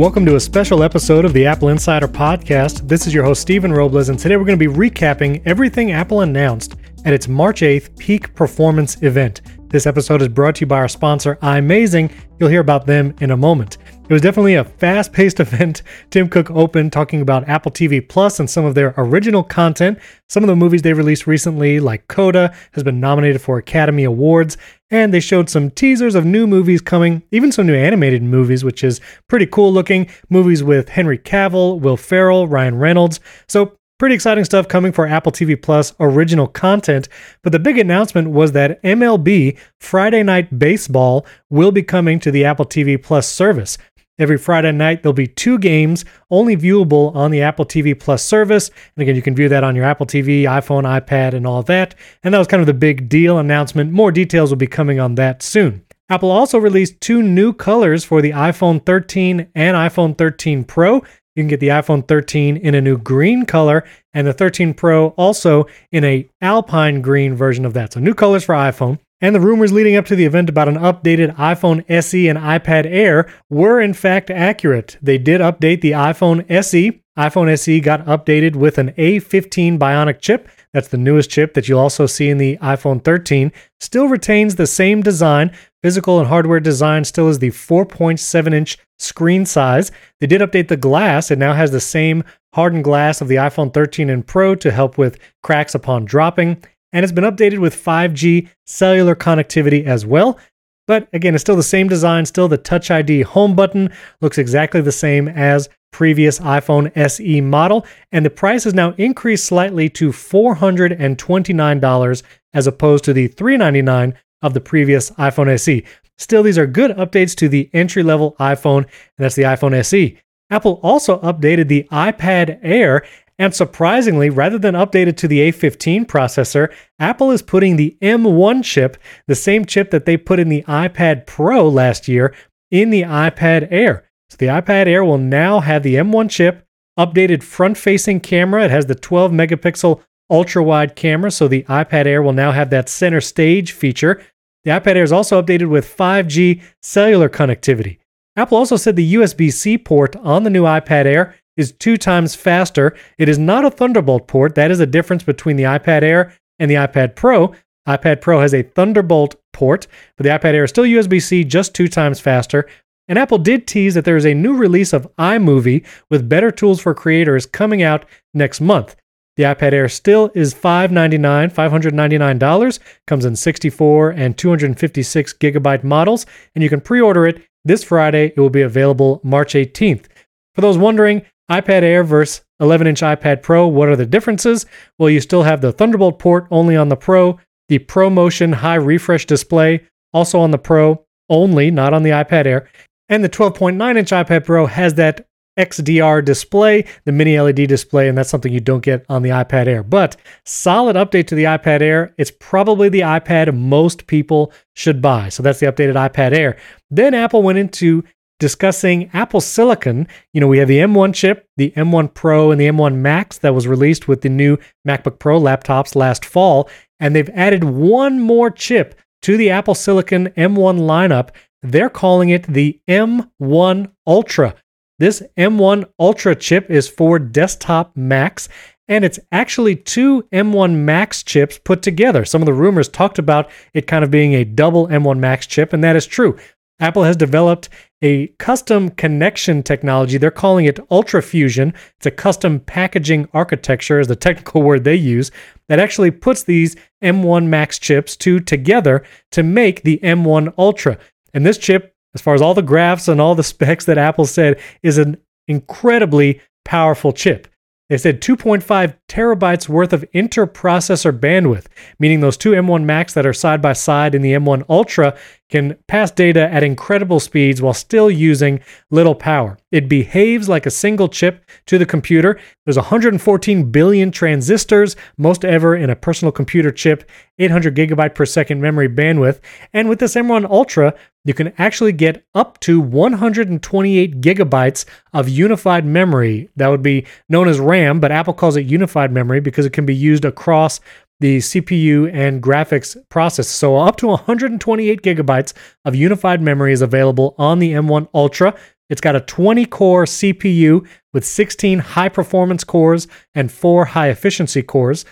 Welcome to a special episode of the Apple Insider Podcast. This is your host, Stephen Robles, and today we're going to be recapping everything Apple announced at its March 8th Peek performance event. This episode is brought to you by our sponsor, iMazing. You'll hear about them in a moment. It was definitely a fast paced event. Tim Cook opened talking about Apple TV Plus and some of their original content. Some of the movies they released recently, like Coda, has been nominated for Academy Awards. And they showed some teasers of new movies coming, even some new animated movies, which is pretty cool looking. Movies with Henry Cavill, Will Ferrell, Ryan Reynolds. So Pretty exciting stuff coming for Apple TV Plus original content. But the big announcement was that MLB Friday Night Baseball will be coming to the Apple TV Plus service. Every Friday night, there'll be two games only viewable on the Apple TV Plus service. And again, you can view that on your Apple TV, iPhone, iPad, and all that. And that was kind of the big deal announcement. More details will be coming on that soon. Apple also released two new colors for the iPhone 13 and iPhone 13 Pro. You can get the iPhone 13 in a new green color and the 13 Pro also in a alpine green version of that. So new colors for iPhone. And the rumors leading up to the event about an updated iPhone SE and iPad Air were in fact accurate. They did update the iPhone SE. iPhone SE got updated with an A15 Bionic chip. That's the newest chip that you'll also see in the iPhone 13. Still retains the same design. Physical and hardware design still is the 4.7 inch screen size. They did update the glass. It now has the same hardened glass of the iPhone 13 and Pro to help with cracks upon dropping. And it's been updated with 5G cellular connectivity as well. But again, it's still the same design, still the Touch ID home button looks exactly the same as previous iPhone SE model, and the price has now increased slightly to $429 as opposed to the $399 of the previous iPhone SE. Still, these are good updates to the entry level iPhone, and that's the iPhone SE. Apple also updated the iPad Air, and surprisingly, rather than update it to the A15 processor, Apple is putting the M1 chip, the same chip that they put in the iPad Pro last year, in the iPad Air. So the iPad Air will now have the M1 chip, updated front facing camera. It has the 12 megapixel ultra wide camera, so the iPad Air will now have that center stage feature. The iPad Air is also updated with 5G cellular connectivity. Apple also said the USB C port on the new iPad Air is two times faster. It is not a Thunderbolt port. That is a difference between the iPad Air and the iPad Pro. iPad Pro has a Thunderbolt port, but the iPad Air is still USB C, just two times faster. And Apple did tease that there is a new release of iMovie with better tools for creators coming out next month. The iPad Air still is 599, $599, comes in 64 and 256 gigabyte models, and you can pre order it this Friday. It will be available March 18th. For those wondering, iPad Air versus 11 inch iPad Pro, what are the differences? Well, you still have the Thunderbolt port only on the Pro, the ProMotion high refresh display also on the Pro only, not on the iPad Air, and the 12.9 inch iPad Pro has that XDR display, the mini LED display, and that's something you don't get on the iPad Air. But solid update to the iPad Air. It's probably the iPad most people should buy. So that's the updated iPad Air. Then Apple went into discussing Apple Silicon. You know, we have the M1 chip, the M1 Pro, and the M1 Max that was released with the new MacBook Pro laptops last fall. And they've added one more chip to the Apple Silicon M1 lineup. They're calling it the M1 Ultra. This M1 Ultra chip is for desktop Macs, and it's actually two M1 Max chips put together. Some of the rumors talked about it kind of being a double M1 Max chip, and that is true. Apple has developed a custom connection technology. They're calling it Ultra Fusion. It's a custom packaging architecture, is the technical word they use, that actually puts these M1 Max chips two together to make the M1 Ultra. And this chip as far as all the graphs and all the specs that Apple said, is an incredibly powerful chip. They said 2.5 terabytes worth of interprocessor bandwidth, meaning those two M1 Max that are side by side in the M1 Ultra can pass data at incredible speeds while still using little power. It behaves like a single chip to the computer. There's 114 billion transistors, most ever in a personal computer chip, 800 gigabyte per second memory bandwidth. And with this M1 Ultra, you can actually get up to 128 gigabytes of unified memory. That would be known as RAM, but Apple calls it unified memory because it can be used across the CPU and graphics process. So up to 128 gigabytes of unified memory is available on the M1 Ultra. It's got a 20 core CPU with 16 high performance cores and 4 high efficiency cores,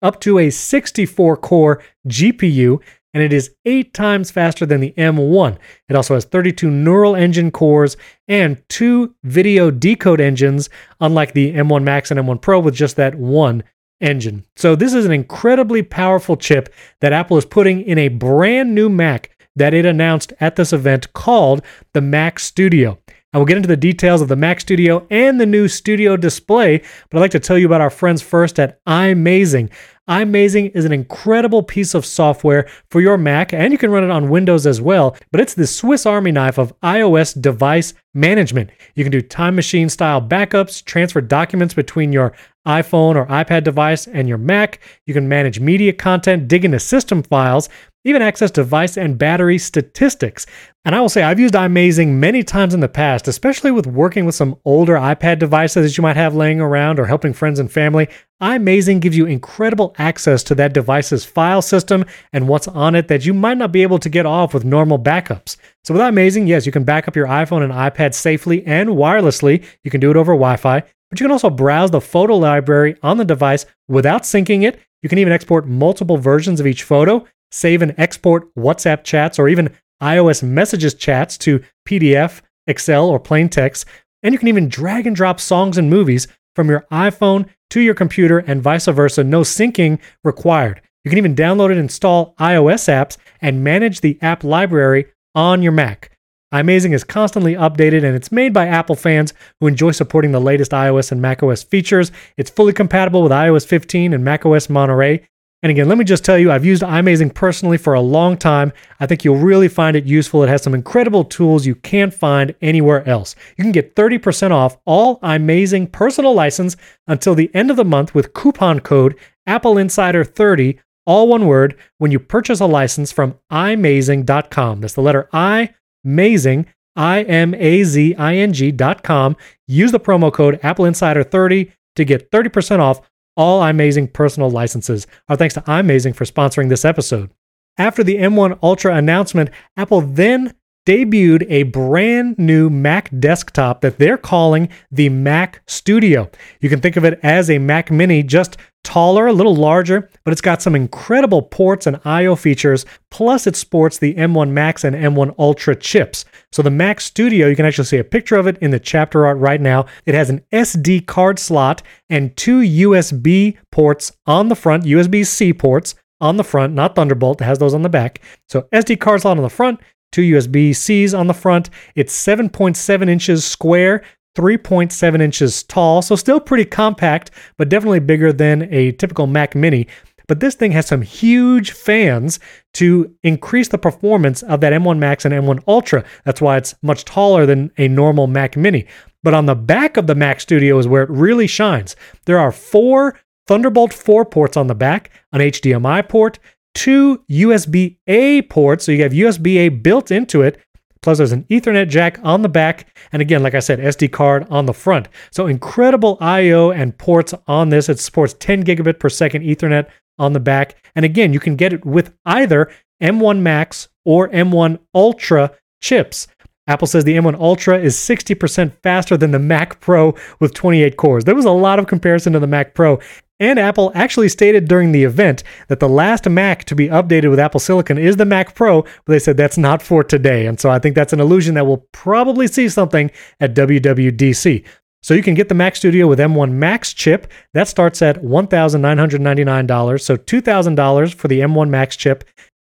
up to a 64 core GPU, and it is 8 times faster than the M1. It also has 32 neural engine cores and two video decode engines, unlike the M1 Max and M1 Pro with just that one engine. So, this is an incredibly powerful chip that Apple is putting in a brand new Mac that it announced at this event called the Mac Studio. And we'll get into the details of the Mac Studio and the new Studio display, but I'd like to tell you about our friends first at iMazing. iMazing is an incredible piece of software for your Mac, and you can run it on Windows as well. But it's the Swiss Army knife of iOS device management. You can do time machine style backups, transfer documents between your iPhone or iPad device and your Mac. You can manage media content, dig into system files, even access device and battery statistics. And I will say, I've used iMazing many times in the past, especially with working with some older iPad devices that you might have laying around or helping friends and family. iMazing gives you incredible access to that device's file system and what's on it that you might not be able to get off with normal backups. So with iMazing, yes, you can back up your iPhone and iPad safely and wirelessly. You can do it over Wi Fi, but you can also browse the photo library on the device without syncing it. You can even export multiple versions of each photo save and export WhatsApp chats or even iOS messages chats to PDF, Excel, or plain text. And you can even drag and drop songs and movies from your iPhone to your computer and vice versa, no syncing required. You can even download and install iOS apps and manage the app library on your Mac. iMazing is constantly updated and it's made by Apple fans who enjoy supporting the latest iOS and macOS features. It's fully compatible with iOS 15 and macOS Monterey, and again, let me just tell you, I've used iMazing personally for a long time. I think you'll really find it useful. It has some incredible tools you can't find anywhere else. You can get 30% off all iMazing personal license until the end of the month with coupon code Apple Insider 30 all one word, when you purchase a license from imazing.com. That's the letter I, Mazing, I M A Z I N G.com. Use the promo code Apple Insider 30 to get 30% off all iMazing personal licenses. Our thanks to iMazing for sponsoring this episode. After the M1 Ultra announcement, Apple then debuted a brand new Mac desktop that they're calling the Mac Studio. You can think of it as a Mac Mini, just taller, a little larger, but it's got some incredible ports and I/O features. Plus, it sports the M1 Max and M1 Ultra chips. So the Mac Studio, you can actually see a picture of it in the chapter art right now. It has an SD card slot and two USB ports on the front, USB-C ports on the front, not Thunderbolt. It has those on the back. So SD card slot on the front, two USB Cs on the front. It's 7.7 inches square, 3.7 inches tall, so still pretty compact, but definitely bigger than a typical Mac Mini. But this thing has some huge fans to increase the performance of that M1 Max and M1 Ultra. That's why it's much taller than a normal Mac Mini. But on the back of the Mac Studio is where it really shines. There are four Thunderbolt 4 ports on the back, an HDMI port, two USB A ports. So you have USB A built into it. Plus, there's an Ethernet jack on the back. And again, like I said, SD card on the front. So incredible I/O and ports on this. It supports 10 gigabit per second Ethernet on the back. And again, you can get it with either M1 Max or M1 Ultra chips. Apple says the M1 Ultra is 60% faster than the Mac Pro with 28 cores. There was a lot of comparison to the Mac Pro. And Apple actually stated during the event that the last Mac to be updated with Apple Silicon is the Mac Pro, but they said that's not for today. And so I think that's an illusion that we'll probably see something at WWDC. So you can get the Mac Studio with M1 Max chip. That starts at $1,999, so $2,000 for the M1 Max chip,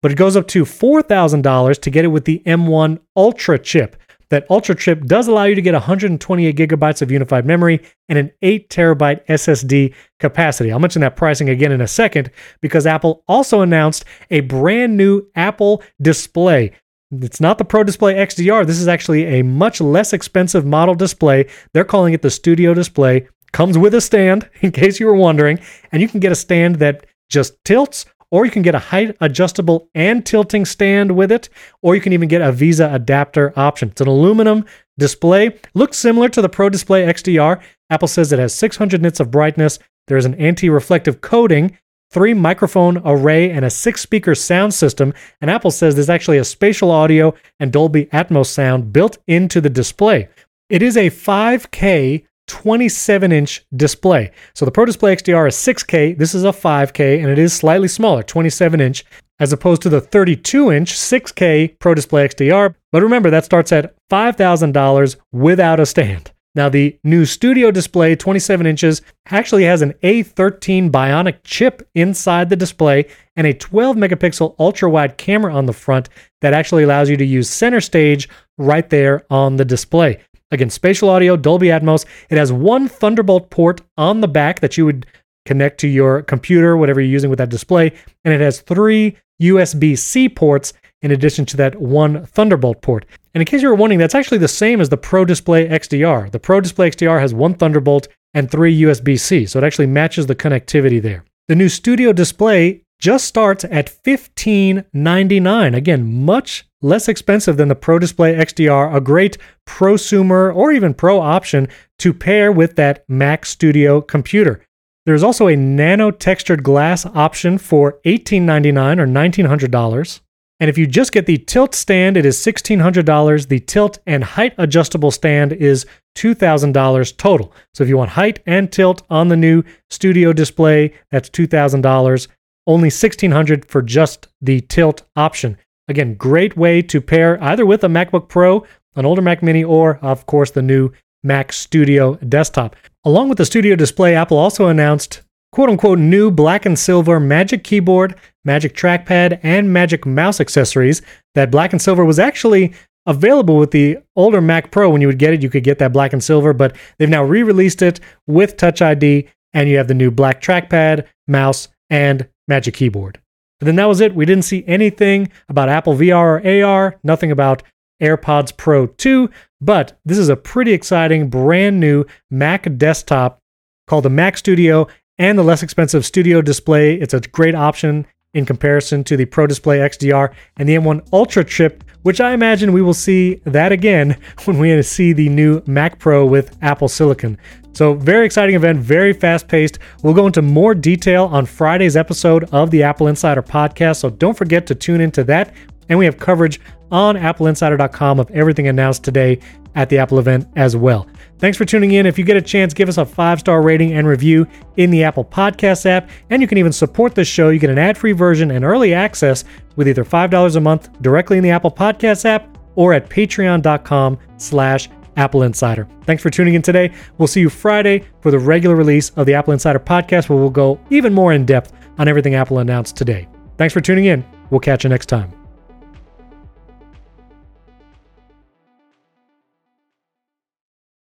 but it goes up to $4,000 to get it with the M1 Ultra chip. That Ultra chip does allow you to get 128 gigabytes of unified memory and an 8 terabyte SSD capacity. I'll mention that pricing again in a second because Apple also announced a brand new Apple display. It's not the Pro Display XDR. This is actually a much less expensive model display. They're calling it the Studio Display. Comes with a stand, in case you were wondering, and you can get a stand that just tilts or you can get a height adjustable and tilting stand with it, or you can even get a VESA adapter option. It's an aluminum display, looks similar to the Pro Display XDR. Apple says it has 600 nits of brightness. There's an anti reflective coating three microphone array, and a six speaker sound system. And Apple says there's actually a spatial audio and Dolby Atmos sound built into the display. It is a 5K 27 inch display. So the Pro Display XDR is 6K, this is a 5K, and it is slightly smaller, 27 inch, as opposed to the 32 inch 6K Pro Display XDR. But remember, that starts at $5,000 without a stand. Now, the new Studio display, 27 inches, actually has an A13 Bionic chip inside the display and a 12 megapixel ultra wide camera on the front that actually allows you to use center stage right there on the display. Again, spatial audio, Dolby Atmos. It has one Thunderbolt port on the back that you would connect to your computer, whatever you're using with that display. And it has three USB C ports in addition to that one Thunderbolt port. And in case you were wondering, that's actually the same as the Pro Display XDR. The Pro Display XDR has one Thunderbolt and three USB C, so it actually matches the connectivity there. The new Studio display just starts at $15.99. Again, much less expensive than the Pro Display XDR, a great prosumer or even pro option to pair with that Mac Studio computer. There's also a nano textured glass option for $18.99 or $1,900. And if you just get the tilt stand, it is $1,600. The tilt and height adjustable stand is $2,000 total. So if you want height and tilt on the new studio display, that's $2,000. Only $1,600 for just the tilt option. Again, great way to pair either with a MacBook Pro, an older Mac Mini, or of course the new Mac Studio desktop. Along with the Studio display, Apple also announced quote unquote new black and silver Magic Keyboard, Magic Trackpad, and Magic Mouse accessories. That black and silver was actually available with the older Mac Pro. When you would get it, you could get that black and silver, but they've now re released it with Touch ID, and you have the new black trackpad, mouse, and Magic Keyboard. But then that was it. We didn't see anything about Apple VR or AR, nothing about AirPods Pro 2, but this is a pretty exciting brand new Mac desktop called the Mac Studio and the less expensive Studio display. It's a great option in comparison to the Pro Display XDR and the M1 Ultra chip, which I imagine we will see that again when we see the new Mac Pro with Apple Silicon. So, very exciting event, very fast paced. We'll go into more detail on Friday's episode of the Apple Insider podcast. So, don't forget to tune into that. And we have coverage on appleinsider.com of everything announced today at the Apple event as well. Thanks for tuning in. If you get a chance, give us a five star rating and review in the Apple Podcast app. And you can even support this show. You get an ad free version and early access with either $5 a month directly in the Apple Podcast app or at patreon.com slash Apple Insider. Thanks for tuning in today. We'll see you Friday for the regular release of the Apple Insider podcast, where we'll go even more in depth on everything Apple announced today. Thanks for tuning in. We'll catch you next time.